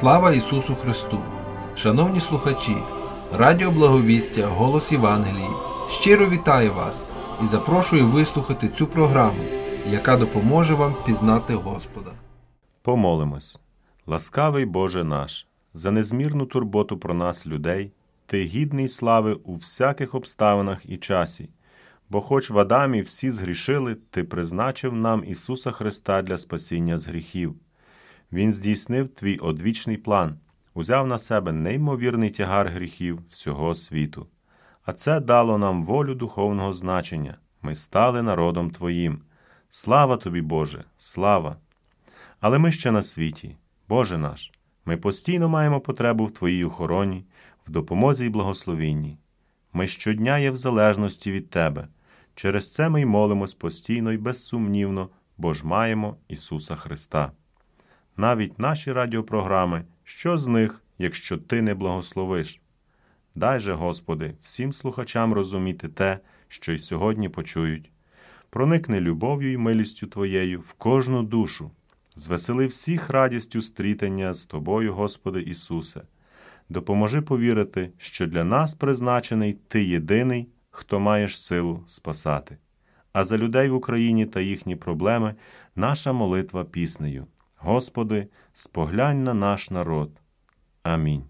Слава Ісусу Христу! Шановні слухачі, Радіо Благовістя, Голос Євангелії щиро вітаю вас і запрошую вислухати цю програму, яка допоможе вам пізнати Господа. Помолимось, ласкавий Боже наш, за незмірну турботу про нас, людей, Ти гідний слави у всяких обставинах і часі, бо, хоч в Адамі всі згрішили, Ти призначив нам Ісуса Христа для спасіння з гріхів. Він здійснив твій одвічний план, узяв на себе неймовірний тягар гріхів всього світу. А це дало нам волю духовного значення. Ми стали народом Твоїм. Слава тобі, Боже, слава! Але ми ще на світі, Боже наш, ми постійно маємо потребу в Твоїй охороні, в допомозі і благословінні. Ми щодня є в залежності від Тебе. Через це ми й молимось постійно і безсумнівно, бо ж маємо Ісуса Христа. Навіть наші радіопрограми, що з них, якщо Ти не благословиш? Дай же, Господи, всім слухачам розуміти те, що й сьогодні почують. Проникни любов'ю і милістю Твоєю в кожну душу, звесели всіх радістю стрітання з Тобою, Господи Ісусе. Допоможи повірити, що для нас призначений Ти єдиний, хто маєш силу спасати. А за людей в Україні та їхні проблеми наша молитва піснею. Господи, споглянь на наш народ. Амінь.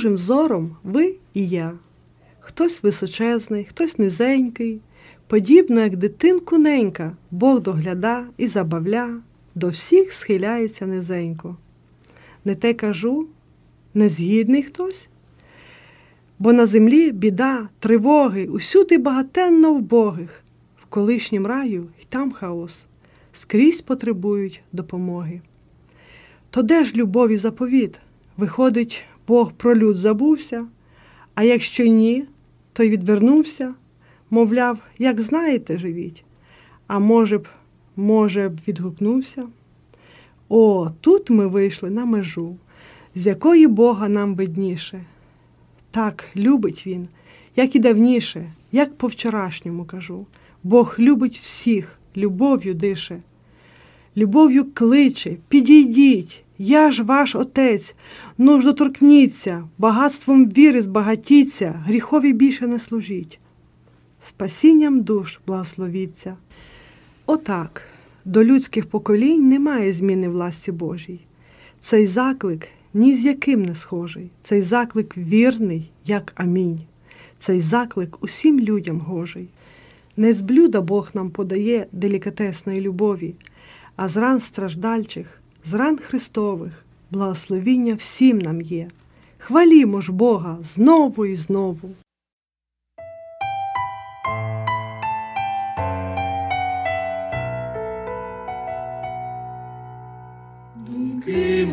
Під Божим зором ви і я. Хтось височезний, хтось низенький, подібно, як дитинку ненька, Бог догляда і забавля, до всіх схиляється низенько. Не те кажу, незгідний хтось, бо на землі біда, тривоги, усюди багатенно вбогих, в колишнім раю й там хаос, скрізь потребують допомоги. То де ж любові заповіт? Виходить, Бог про люд забувся, а якщо ні, то й відвернувся, мовляв, як знаєте, живіть, а може б, може б, відгукнувся. О, тут ми вийшли на межу, з якої Бога нам видніше. Так, любить він, як і давніше, як по вчорашньому кажу. Бог любить всіх, любов'ю дише. Любов'ю кличе, підійдіть, я ж ваш отець, ну ж доторкніться, багатством віри збагатіться, гріхові більше не служіть. Спасінням душ благословіться. Отак, до людських поколінь немає зміни власті Божій. Цей заклик ні з яким не схожий, цей заклик вірний, як амінь. Цей заклик усім людям гожий. Не з блюда Бог нам подає делікатесної любові, а з ран страждальчих, з ран Христових, благословіння всім нам є. Хвалімо ж Бога знову і знову. Думки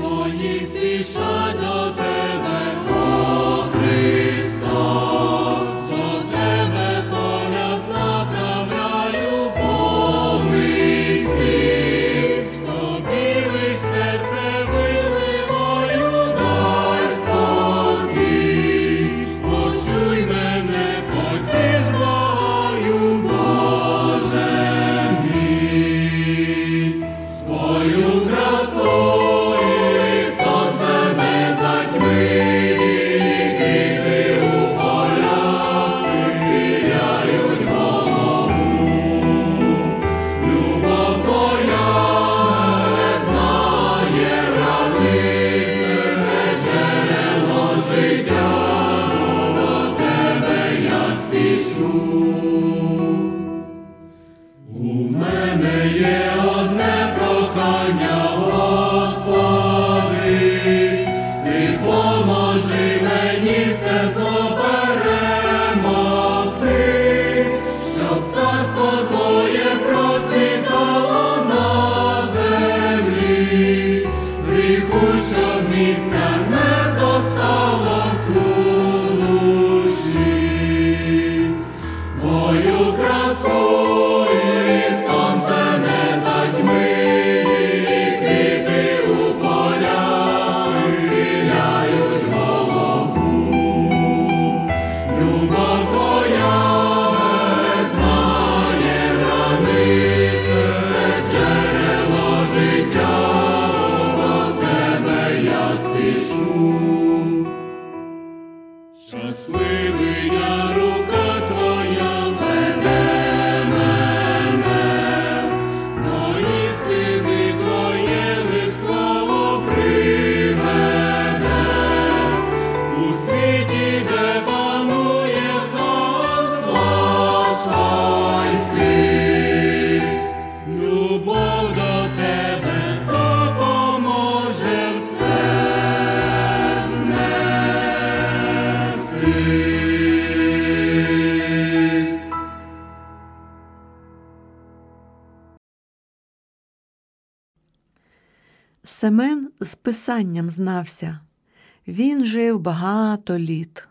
Семен з писанням знався. Він жив багато літ.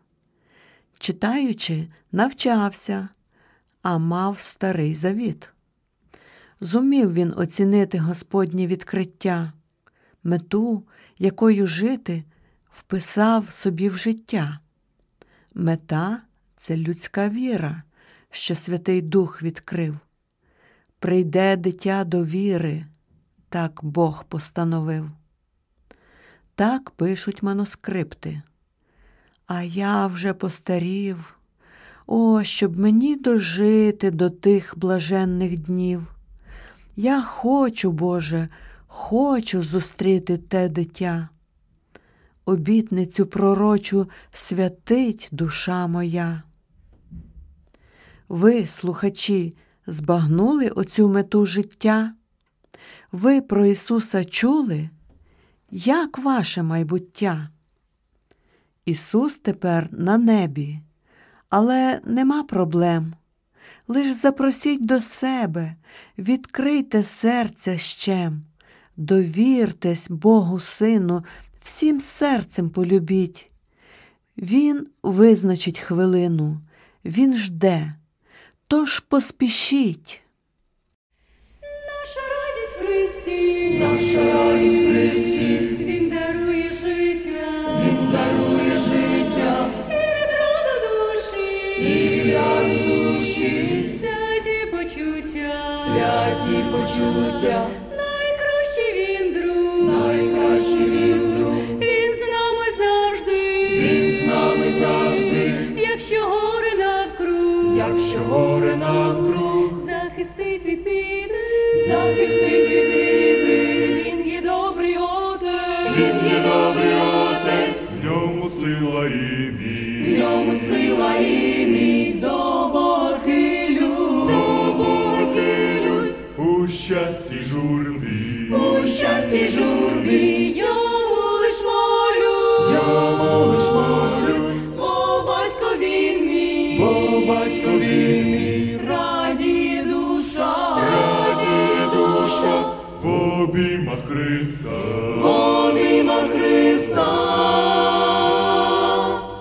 Читаючи, навчався, а мав старий завіт. Зумів він оцінити Господнє відкриття, мету, якою жити, вписав собі в життя. Мета це людська віра, що Святий Дух відкрив. Прийде дитя до віри, так Бог постановив. Так пишуть манускрипти. А я вже постарів. О, щоб мені дожити до тих блаженних днів. Я хочу, Боже, хочу зустріти те дитя. обітницю пророчу святить душа моя. Ви, слухачі, збагнули оцю мету життя? Ви про Ісуса чули? Як ваше майбуття? Ісус тепер на небі, але нема проблем. Лиш запросіть до себе, відкрийте серця щем, довіртесь Богу Сину, всім серцем полюбіть. Він визначить хвилину, Він жде, тож поспішіть. Христі, Наша радість Христі, Він дарує життя, Він дарує життя. І відраду душі, і відраду душі, святі почуття, святі почуття, найкращий він друг, найкращий він щасті журбі, у щасті журбі, йому лиш молю, йому лиш молюсь, бо батько він мій, бо батько він мій, радіє душа, радіє душа в обіймах Христа. обійма Христа.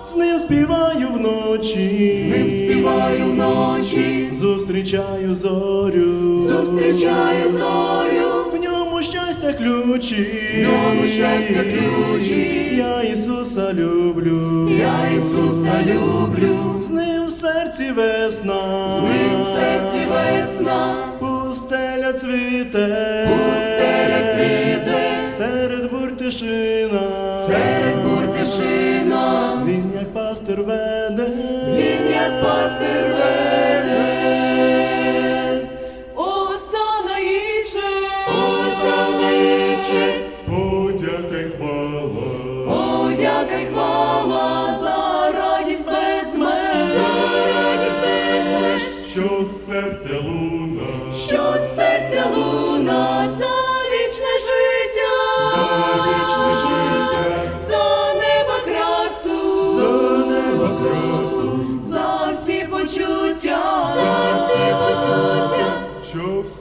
З ним співаю вночі, З ним співаю вночі, зустрічаю зорю, зустрічаю зорю, в ньому щастя ключі, в ньому щастя ключі. Я Ісуса люблю, Я Ісуса люблю, з ним в серці весна, з ним в серці весна, пустеля цвіте, пустеля цвіте, серед бур тишина,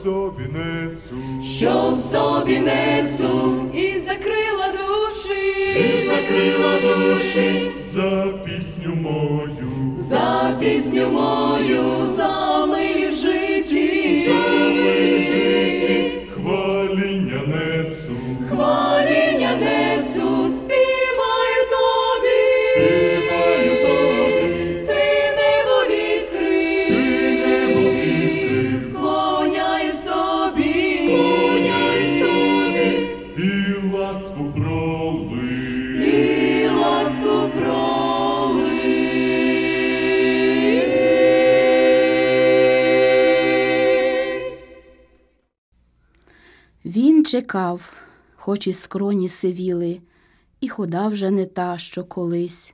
собі несу, що в собі несу, і закрила душі, і закрила душі, за пісню мою, за пісню мою, за Він хоч і скроні сивіли, і хода вже не та, що колись,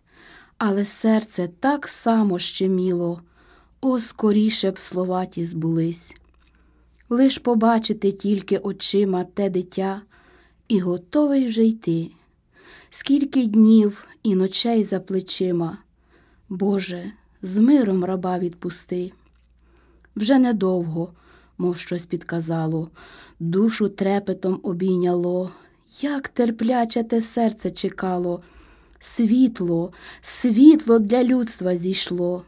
але серце так само щеміло, о, скоріше б слова ті збулись. Лиш побачити тільки очима те дитя, і готовий вже йти. Скільки днів і ночей за плечима, Боже, з миром раба відпусти. Вже недовго, мов щось підказало, душу трепетом обійняло, як терпляче те серце чекало, світло, світло для людства зійшло.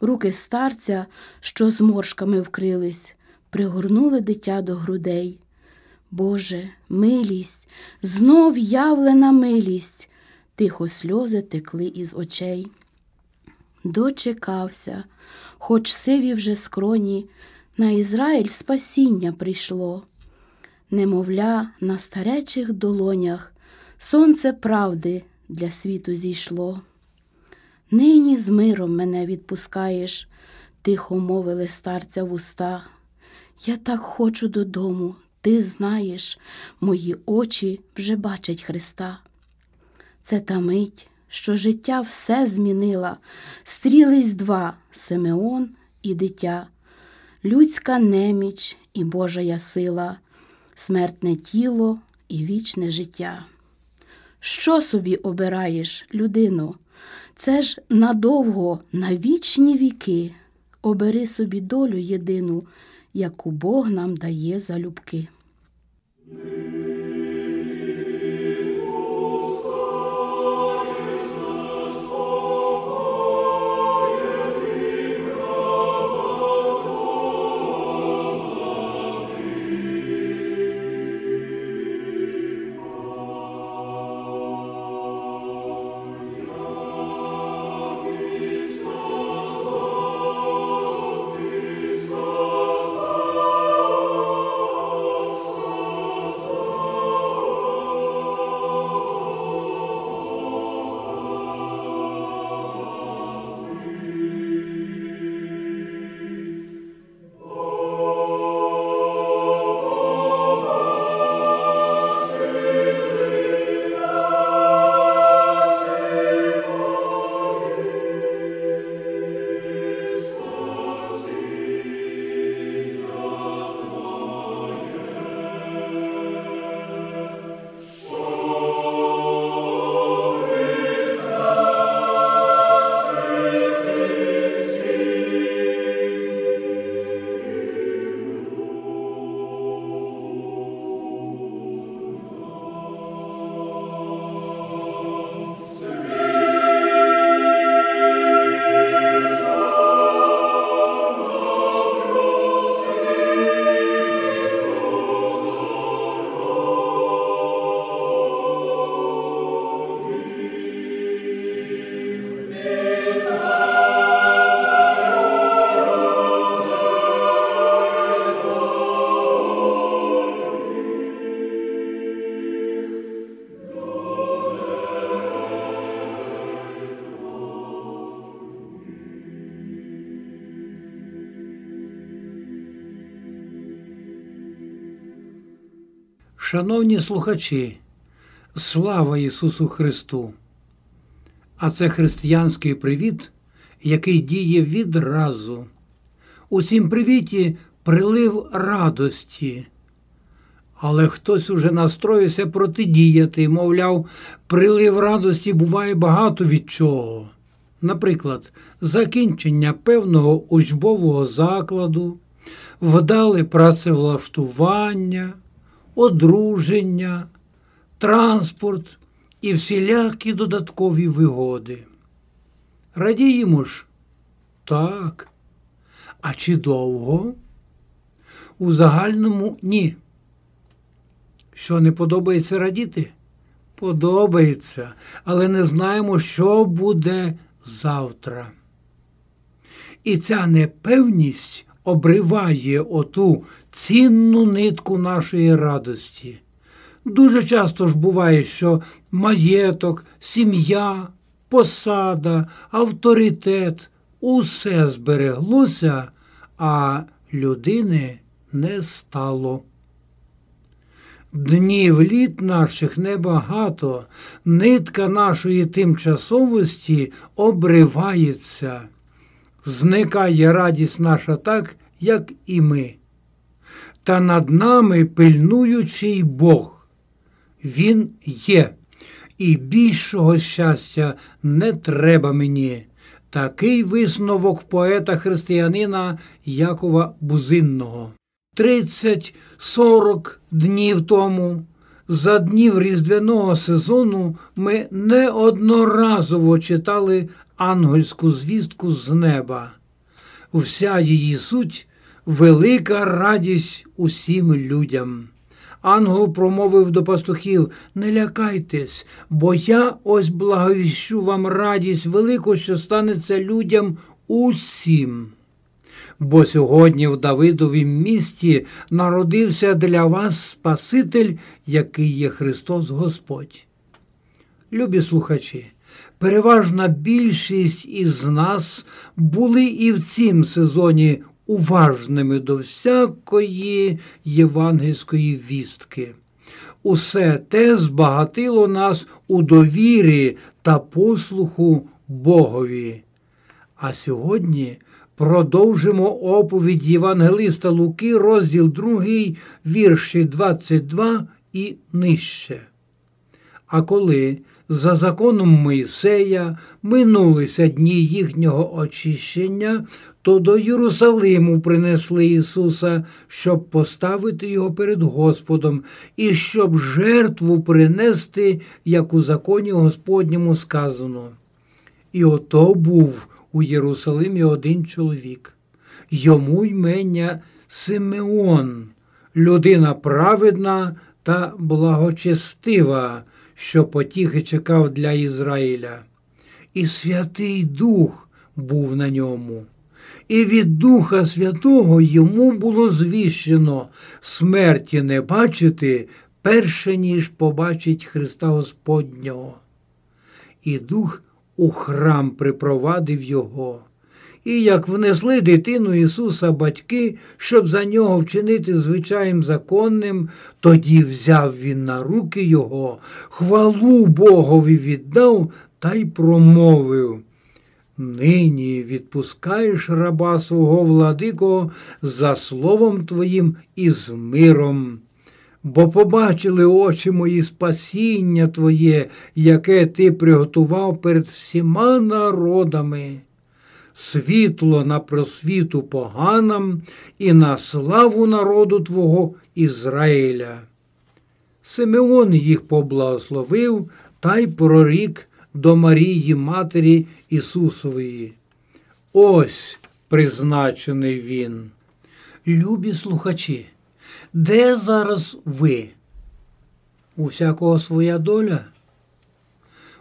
Руки старця, що зморшками вкрились, пригорнули дитя до грудей. Боже, милість, знов явлена милість, тихо сльози текли із очей. Дочекався, хоч сиві вже скроні, на Ізраїль спасіння прийшло. Немовля, на старечих долонях сонце правди для світу зійшло. Нині з миром мене відпускаєш, тихо мовили старця вуста. Я так хочу додому, ти знаєш, мої очі вже бачать Христа. Це та мить, що життя все змінила. Стрілись два Симеон і дитя, людська неміч і Божая сила, смертне тіло і вічне життя. Що собі обираєш, людино? Це ж надовго, на вічні віки. Обери собі долю єдину, яку Бог нам дає залюбки. Шановні слухачі, слава Ісусу Христу! А це християнський привіт, який діє відразу. У цім привіті прилив радості. Але хтось уже настроївся протидіяти, мовляв, прилив радості буває багато від чого. Наприклад, закінчення певного учбового закладу, вдале працевлаштування, одруження, транспорт і всілякі додаткові вигоди. Радіємо ж? Так. А чи довго? У загальному ні. Що не подобається радіти? Подобається, але не знаємо, що буде завтра. І ця непевність обриває оту цінну нитку нашої радості. Дуже часто ж буває, що маєток, сім'я, посада, авторитет усе збереглося, а людини не стало. Днів літ наших небагато, нитка нашої тимчасовості обривається, зникає радість наша так, як і ми. Та над нами пильнуючий Бог. Він є, і більшого щастя не треба мені. Такий висновок поета християнина Якова Бузинного. 30-40 днів тому, за днів різдвяного сезону, ми неодноразово читали ангельську звістку з неба. Вся її суть велика радість усім людям. Ангел промовив до пастухів: Не лякайтесь, бо я ось благовіщу вам радість велику, що станеться людям усім. Бо сьогодні в Давидовім місті народився для вас Спаситель, який є Христос Господь. Любі слухачі, переважна більшість із нас були і в цім сезоні уважними до всякої євангельської вістки. усе те збагатило нас у довірі та послуху Богові. А сьогодні продовжимо оповідь Євангелиста Луки, розділ 2, вірші 22 і нижче. А коли за законом Моїсея минулися дні їхнього очищення, то до Єрусалиму принесли Ісуса, щоб поставити його перед Господом, і щоб жертву принести, як у законі Господньому сказано. І ото був у Єрусалимі один чоловік. Йому ймення Симеон, людина праведна та благочестива, що потіхи чекав для Ізраїля. І Святий Дух був на ньому. І від Духа Святого йому було звіщено смерті не бачити перше, ніж побачить Христа Господнього. І Дух у храм припровадив його. І як внесли дитину Ісуса батьки, щоб за нього вчинити звичаєм законним, тоді взяв він на руки його, хвалу Богові віддав та й промовив. Нині відпускаєш раба свого владико за словом твоїм і з миром. Бо побачили очі мої спасіння Твоє, яке ти приготував перед всіма народами, світло на просвіту поганам і на славу народу Твого Ізраїля. Симеон їх поблагословив та й прорік до Марії Матері Ісусової. Ось призначений він. Любі слухачі, де зараз ви? У всякого своя доля?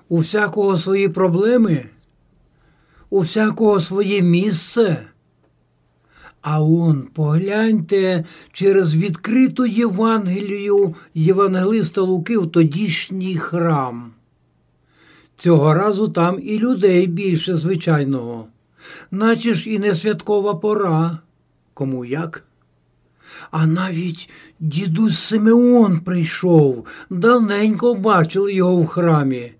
У всякого свої проблеми? У всякого своє місце? А он погляньте через відкриту Євангелію Євангелиста Луки в тодішній храм. Цього разу там і людей більше звичайного, наче ж і не святкова пора. Кому як? А навіть дідусь Симеон прийшов, давненько бачили його в храмі.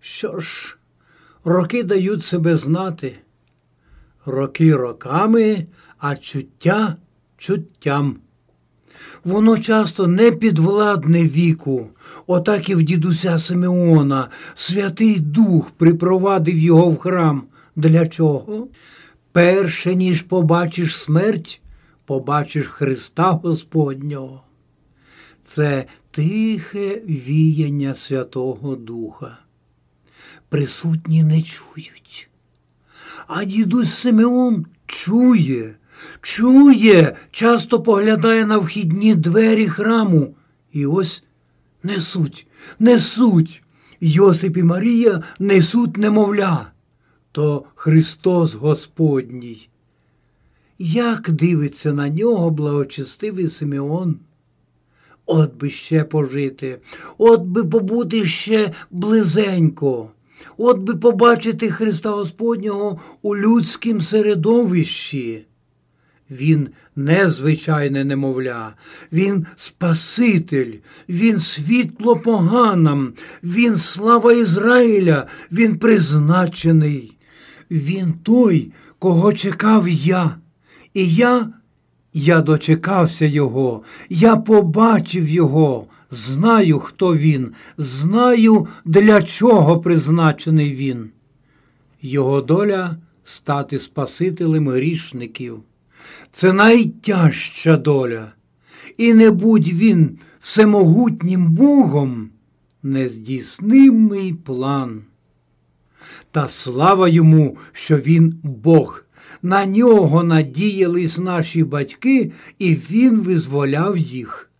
Що ж, роки дають себе знати. Роки роками, а чуття чуттям. Воно часто не підвладне віку, отак і в дідуся Симеона Святий Дух припровадив його в храм. Для чого? Перше, ніж побачиш смерть, побачиш Христа Господнього. Це тихе віяння Святого Духа. Присутні не чують. А дідусь Симеон чує, чує, часто поглядає на вхідні двері храму. І ось несуть, несуть. Йосип і Марія несуть немовля. То Христос Господній. Як дивиться на нього благочестивий Симеон? От би ще пожити, от би побути ще близенько, от би побачити Христа Господнього у людськім середовищі. Він незвичайне немовля, він Спаситель, він світло поганам, він слава Ізраїля, він призначений, він той, кого чекав я. І я, я дочекався його, я побачив його, знаю, хто він, знаю, для чого призначений він. Його доля стати Спасителем грішників. Це найтяжча доля. І не будь він всемогутнім Богом, нездійснимий план. Та слава йому, що він Бог. На нього надіялись наші батьки, і він визволяв їх.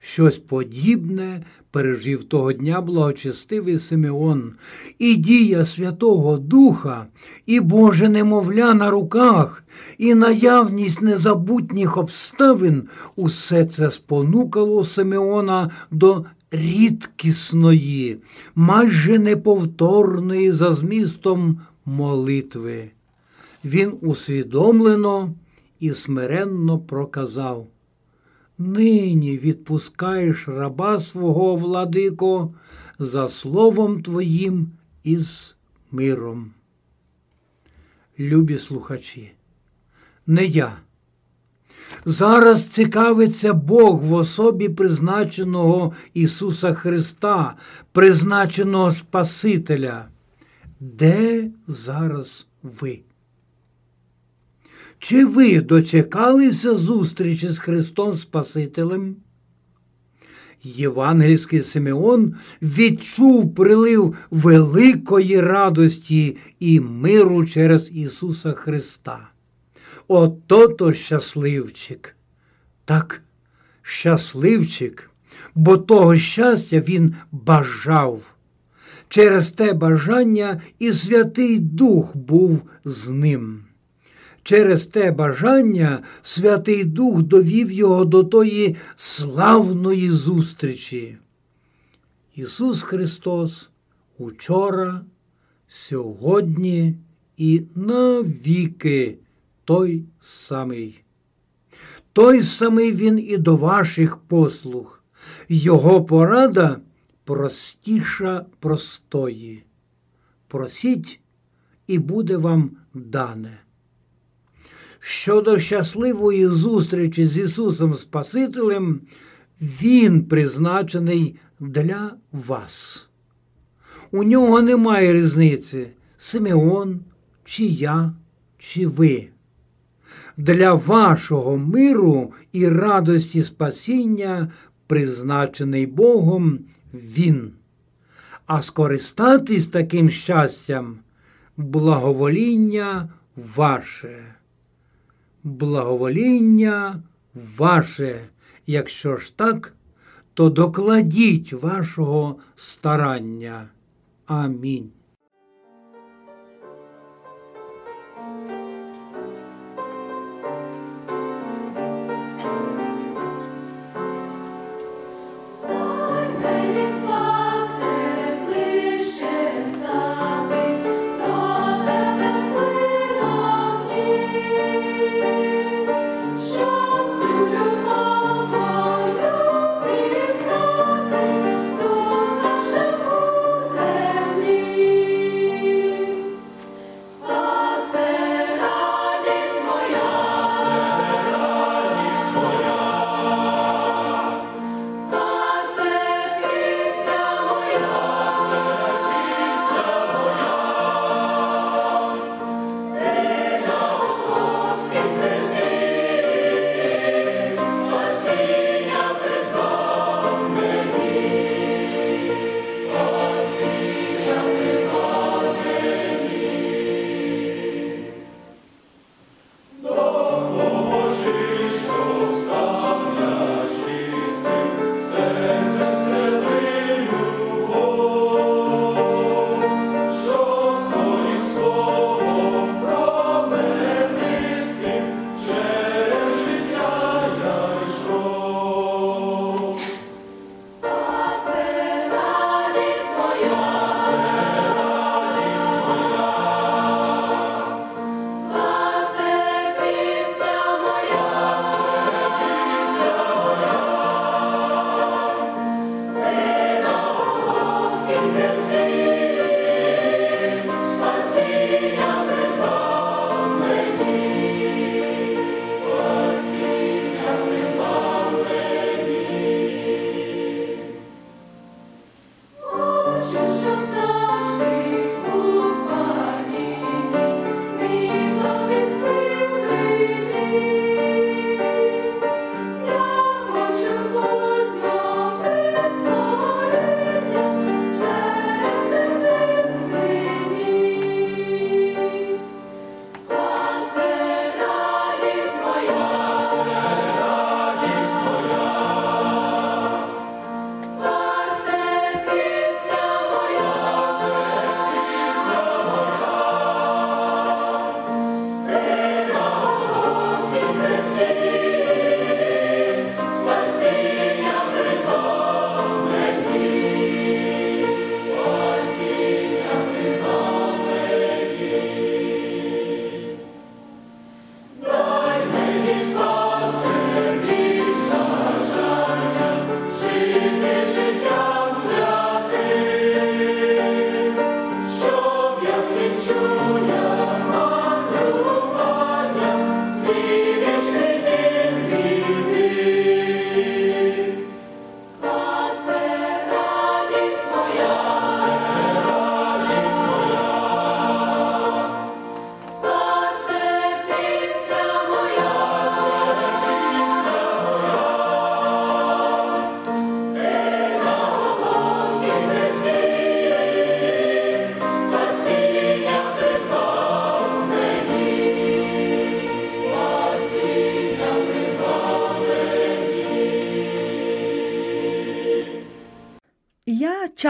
Щось подібне пережив того дня благочестивий Симеон, і дія Святого Духа, і Боже немовля на руках, і наявність незабутніх обставин усе це спонукало Симеона до рідкісної, майже неповторної за змістом молитви. Він усвідомлено і смиренно проказав нині відпускаєш раба свого владико за словом Твоїм із миром. Любі слухачі, не я. Зараз цікавиться Бог в особі призначеного Ісуса Христа, призначеного Спасителя. Де зараз ви? Чи ви дочекалися зустрічі з Христом Спасителем? Євангельський Симеон відчув прилив великої радості і миру через Ісуса Христа. Ото то щасливчик. Так, щасливчик, бо того щастя він бажав. Через те бажання і Святий Дух був з ним. Через те бажання Святий Дух довів його до тої славної зустрічі. Ісус Христос учора, сьогодні і навіки той самий. Той самий Він і до ваших послуг. Його порада простіша простої. Просіть, і буде вам дане. Щодо щасливої зустрічі з Ісусом Спасителем, Він призначений для вас. У нього немає різниці Симеон, чи я, чи ви. Для вашого миру і радості спасіння призначений Богом Він. А скористатись таким щастям благовоління ваше благовоління ваше. Якщо ж так, то докладіть вашого старання. Амінь.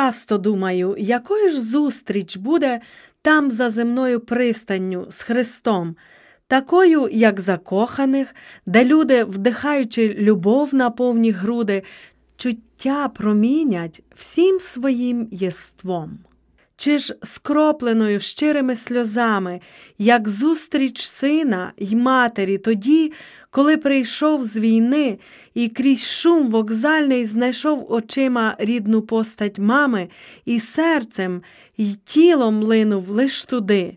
Часто думаю, якою ж зустріч буде там за земною пристанню з Христом, такою, як закоханих, де люди, вдихаючи любов на повні груди, чуття промінять всім своїм єством. Чи ж скропленою щирими сльозами, як зустріч сина й матері тоді, коли прийшов з війни і крізь шум вокзальний знайшов очима рідну постать мами і серцем й тілом линув лиш туди.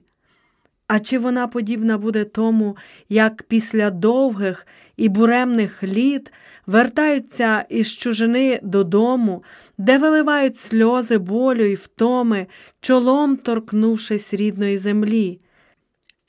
А чи вона подібна буде тому, як після довгих і буремних літ вертаються із чужини додому, де виливають сльози болю й втоми, чолом торкнувшись рідної землі?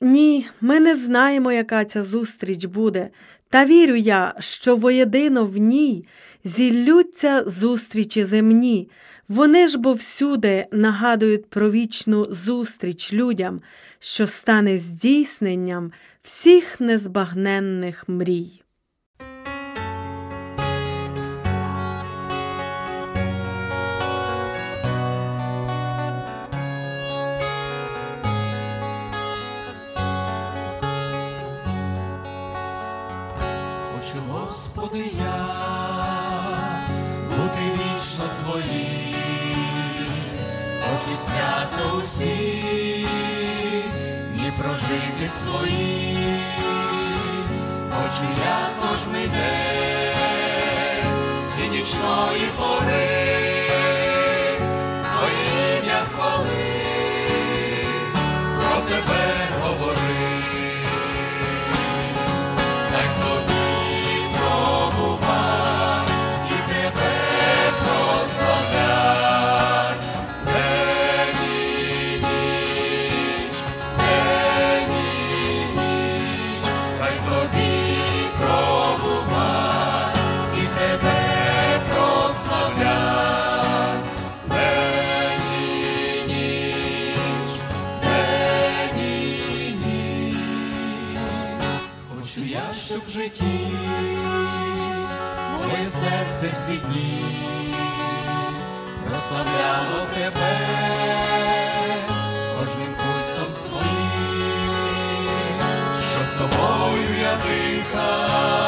Ні, ми не знаємо, яка ця зустріч буде, та вірю я, що воєдино в ній зіллються зустрічі земні. Вони ж бо всюди нагадують про вічну зустріч людям, що стане здійсненням всіх незбагненних мрій. Господи, я. Бути вічно Твоїм, очі свято усі, дні прожити свої, очі я кожний день. І нічної пори, щоб в житті моє серце всі дні прославляло тебе кожним пульсом своїм, щоб тобою я дихав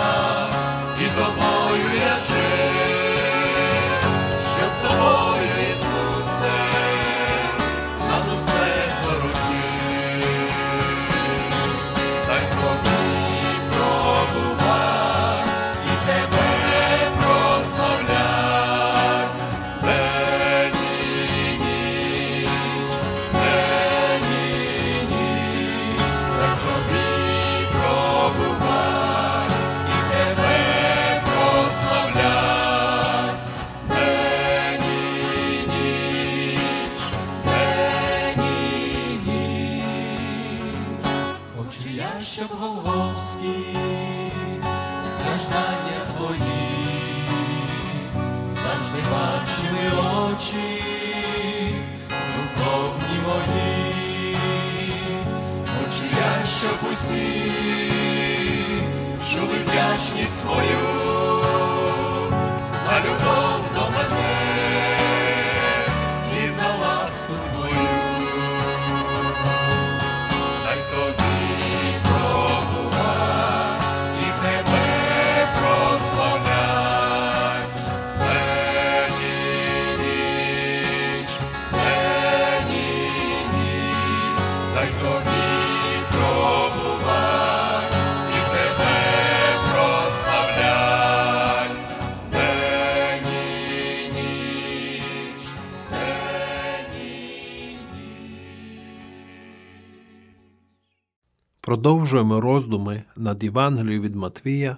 Продовжуємо роздуми над Євангелією від Матвія,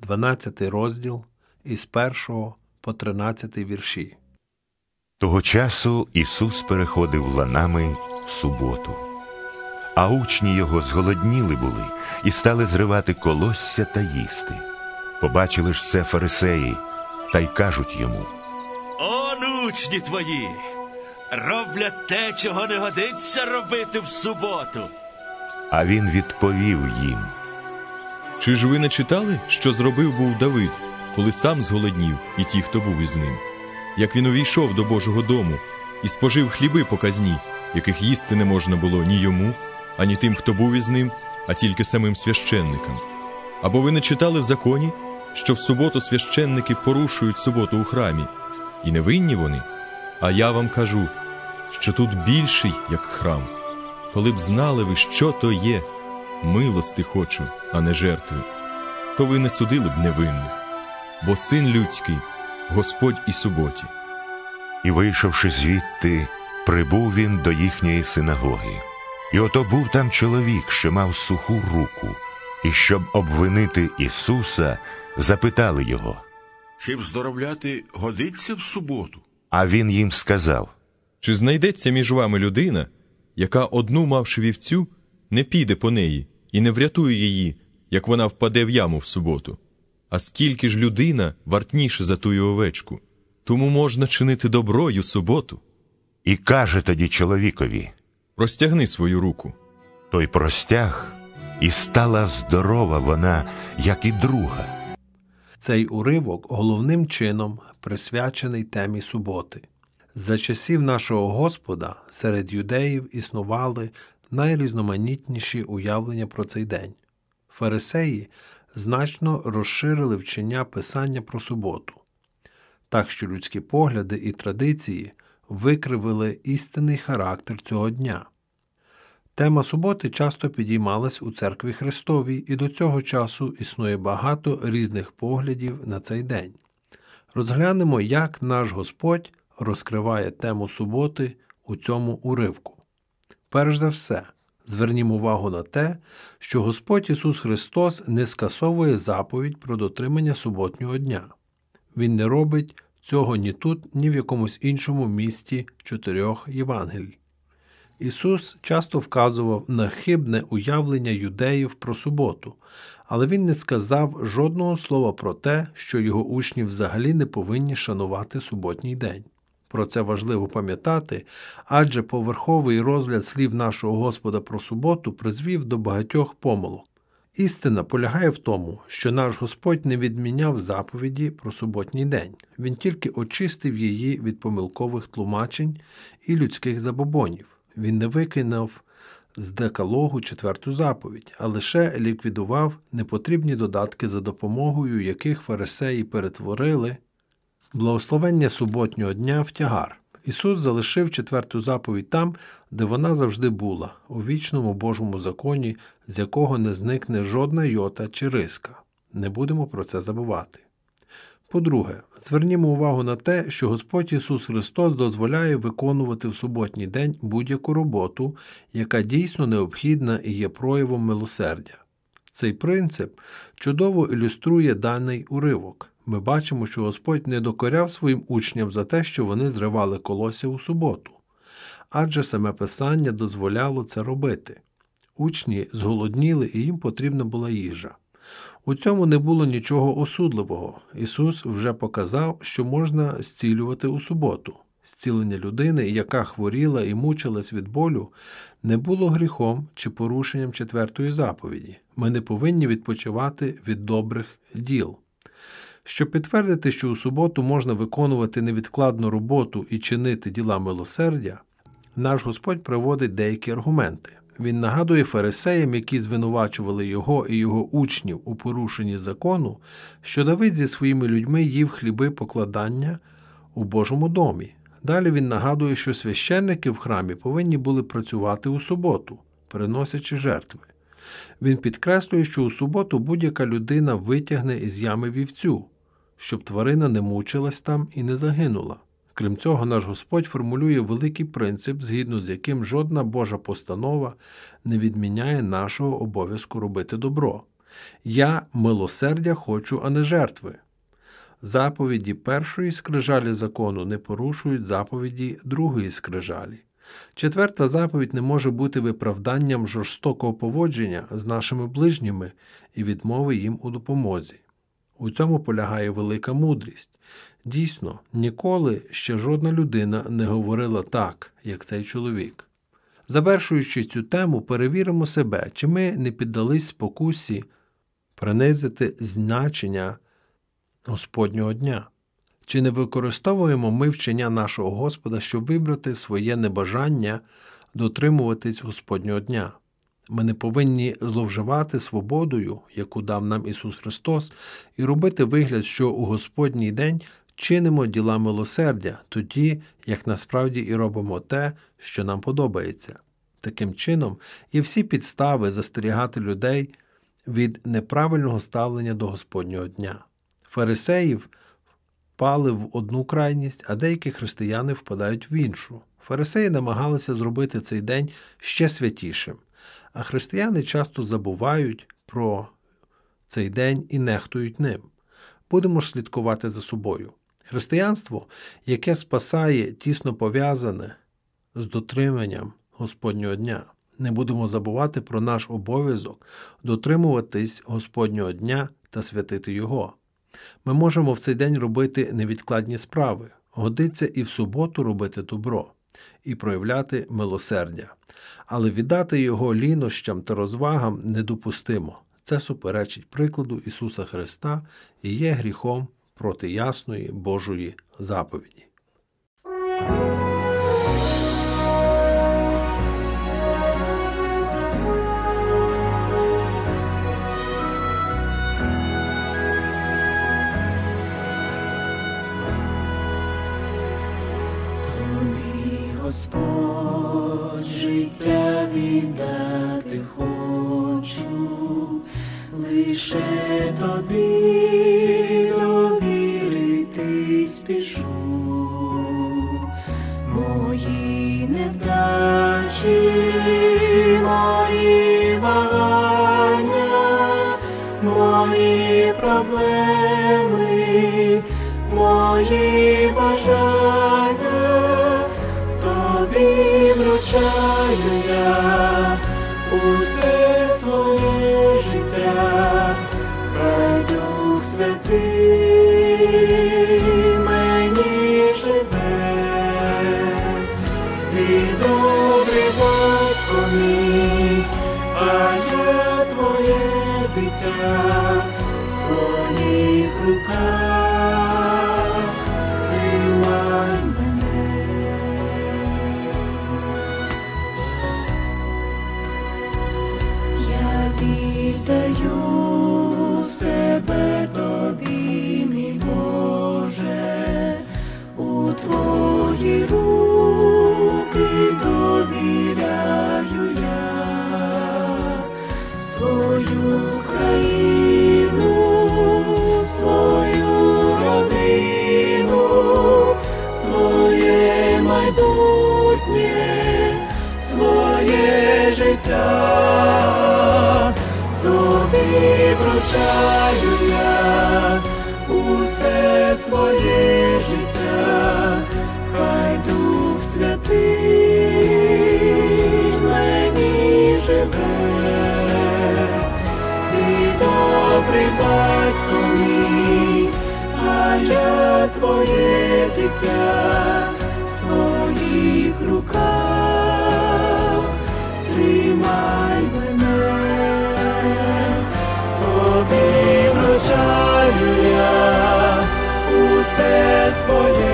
12 розділ із 1 по 13 вірші. Того часу Ісус переходив ланами в суботу. А учні його зголодніли були і стали зривати колосся та їсти. Побачили ж це фарисеї, та й кажуть йому. Он учні твої роблять те, чого не годиться робити в суботу. А він відповів їм. Чи ж ви не читали, що зробив був Давид, коли сам зголоднів і ті, хто був із ним? як він увійшов до Божого дому і спожив хліби показні, яких їсти не можна було ні йому, ані тим, хто був із ним, а тільки самим священникам. Або ви не читали в законі, що в суботу священники порушують суботу у храмі, і не винні вони? А я вам кажу, що тут більший, як храм. Коли б знали ви, що то є, милости хочу, а не жертви, то ви не судили б невинних, бо син людський, Господь і суботі. І, вийшовши звідти, прибув він до їхньої синагоги. І ото був там чоловік, що мав суху руку, і щоб обвинити Ісуса, запитали його. Чи вздоровляти годиться в суботу? А він їм сказав: Чи знайдеться між вами людина, яка одну мавши вівцю, не піде по неї і не врятує її, як вона впаде в яму в суботу? А скільки ж людина вартніше за тую овечку, тому можна чинити добро й у суботу. І каже тоді чоловікові: Простягни свою руку. Той простяг, і стала здорова вона, як і друга. Цей уривок головним чином присвячений темі суботи. За часів нашого Господа серед юдеїв існували найрізноманітніші уявлення про цей день. Фарисеї значно розширили вчення Писання про суботу, так що людські погляди і традиції викривили істинний характер цього дня. Тема суботи часто підіймалась у церкві Христовій, і до цього часу існує багато різних поглядів на цей день. Розглянемо, як наш Господь розкриває тему суботи у цьому уривку. Перш за все, звернімо увагу на те, що Господь Ісус Христос не скасовує заповідь про дотримання суботнього дня. Він не робить цього ні тут, ні в якомусь іншому місті чотирьох Євангелій. Ісус часто вказував на хибне уявлення юдеїв про суботу, але Він не сказав жодного слова про те, що його учні взагалі не повинні шанувати суботній день. Про це важливо пам'ятати, адже поверховий розгляд слів нашого Господа про суботу призвів до багатьох помилок. Істина полягає в тому, що наш Господь не відміняв заповіді про суботній день, він тільки очистив її від помилкових тлумачень і людських забобонів. Він не викинув з декалогу четверту заповідь, а лише ліквідував непотрібні додатки, за допомогою яких фарисеї перетворили благословення суботнього дня в тягар. Ісус залишив четверту заповідь там, де вона завжди була, у вічному Божому законі, з якого не зникне жодна йота чи риска. Не будемо про це забувати. По-друге, звернімо увагу на те, що Господь Ісус Христос дозволяє виконувати в суботній день будь-яку роботу, яка дійсно необхідна і є проявом милосердя. Цей принцип чудово ілюструє даний уривок. Ми бачимо, що Господь не докоряв своїм учням за те, що вони зривали колося у суботу, адже саме Писання дозволяло це робити. Учні зголодніли і їм потрібна була їжа. У цьому не було нічого осудливого. Ісус вже показав, що можна зцілювати у суботу. Зцілення людини, яка хворіла і мучилась від болю, не було гріхом чи порушенням четвертої заповіді. Ми не повинні відпочивати від добрих діл. Щоб підтвердити, що у суботу можна виконувати невідкладну роботу і чинити діла милосердя, наш Господь приводить деякі аргументи. Він нагадує фарисеям, які звинувачували його і його учнів у порушенні закону, що Давид зі своїми людьми їв хліби покладання у Божому домі. Далі він нагадує, що священники в храмі повинні були працювати у суботу, приносячи жертви. Він підкреслює, що у суботу будь-яка людина витягне із ями вівцю, щоб тварина не мучилась там і не загинула. Крім цього, наш Господь формулює великий принцип, згідно з яким жодна Божа постанова не відміняє нашого обов'язку робити добро. Я милосердя хочу, а не жертви. Заповіді першої скрижалі закону не порушують заповіді другої скрижалі. Четверта заповідь не може бути виправданням жорстокого поводження з нашими ближніми і відмови їм у допомозі. У цьому полягає велика мудрість. Дійсно, ніколи ще жодна людина не говорила так, як цей чоловік. Завершуючи цю тему, перевіримо себе, чи ми не піддались спокусі принизити значення Господнього дня. Чи не використовуємо ми вчення нашого Господа, щоб вибрати своє небажання дотримуватись Господнього дня? Ми не повинні зловживати свободою, яку дав нам Ісус Христос, і робити вигляд, що у Господній день чинимо діла милосердя, тоді як насправді і робимо те, що нам подобається. Таким чином, є всі підстави застерігати людей від неправильного ставлення до Господнього дня. Фарисеїв впали в одну крайність, а деякі християни впадають в іншу. Фарисеї намагалися зробити цей день ще святішим, а християни часто забувають про цей день і нехтують ним. Будемо ж слідкувати за собою. Християнство, яке спасає, тісно пов'язане з дотриманням Господнього дня. Не будемо забувати про наш обов'язок дотримуватись Господнього дня та святити Його. Ми можемо в цей день робити невідкладні справи, годиться і в суботу робити добро, і проявляти милосердя, але віддати його лінощам та розвагам недопустимо. Це суперечить прикладу Ісуса Христа і є гріхом проти ясної Божої заповіді. Господь, віддати хочу, лише тобі я твоє дитя в своїх руках. Тримай мене, тобі вручаю я усе своє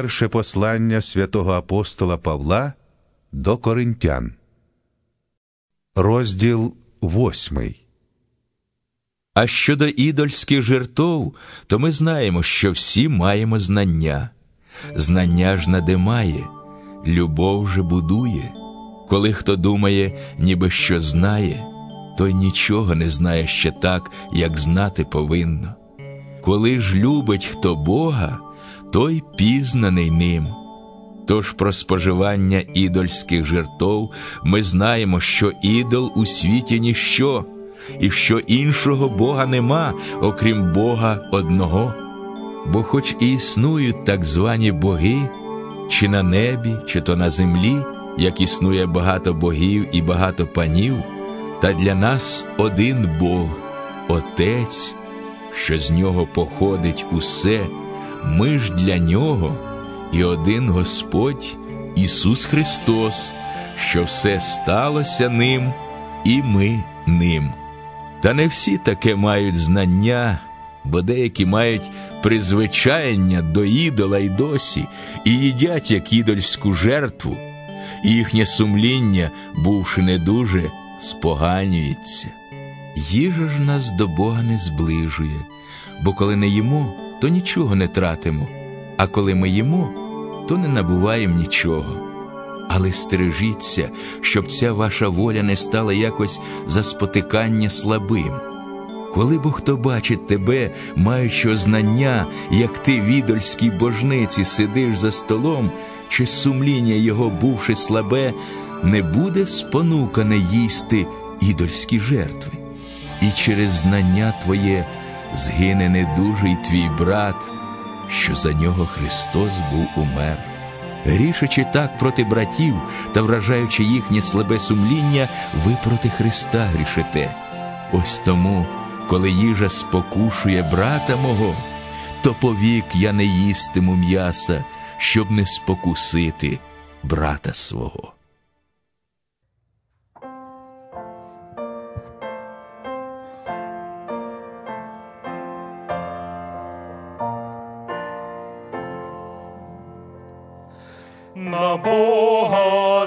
Перше послання святого апостола Павла до Коринтян. Розділ восьмий. А щодо ідольських жертов, то ми знаємо, що всі маємо знання. Знання ж надимає, любов же будує. Коли хто думає, ніби що знає, той нічого не знає ще так, як знати повинно. Коли ж любить хто Бога, той пізнаний ним. Тож про споживання ідольських жертов ми знаємо, що ідол у світі ніщо, і що іншого Бога нема, окрім Бога одного. Бо, хоч і існують так звані боги, чи на небі, чи то на землі, як існує багато богів і багато панів, та для нас один Бог, Отець, що з нього походить усе, ми ж для нього і один Господь Ісус Христос, що все сталося ним, і ми ним. Та не всі таке мають знання, бо деякі мають призвичаєння до ідола й досі, і їдять як ідольську жертву, і їхнє сумління, бувши не дуже, споганюється. Їжа ж нас до Бога не зближує, бо коли не їмо, то нічого не тратимо, а коли ми їмо, то не набуваємо нічого. Але стережіться, щоб ця ваша воля не стала якось за спотикання слабим. Коли бо хто бачить тебе, маючи знання, як ти в ідольській божниці сидиш за столом, чи сумління його, бувши слабе, не буде спонукане їсти ідольські жертви, і через знання твоє згине недужий твій брат, що за нього Христос був умер. Грішачи так проти братів та вражаючи їхнє слабе сумління, ви проти Христа грішите. Ось тому, коли їжа спокушує брата мого, то повік я не їстиму м'яса, щоб не спокусити брата свого. На Бога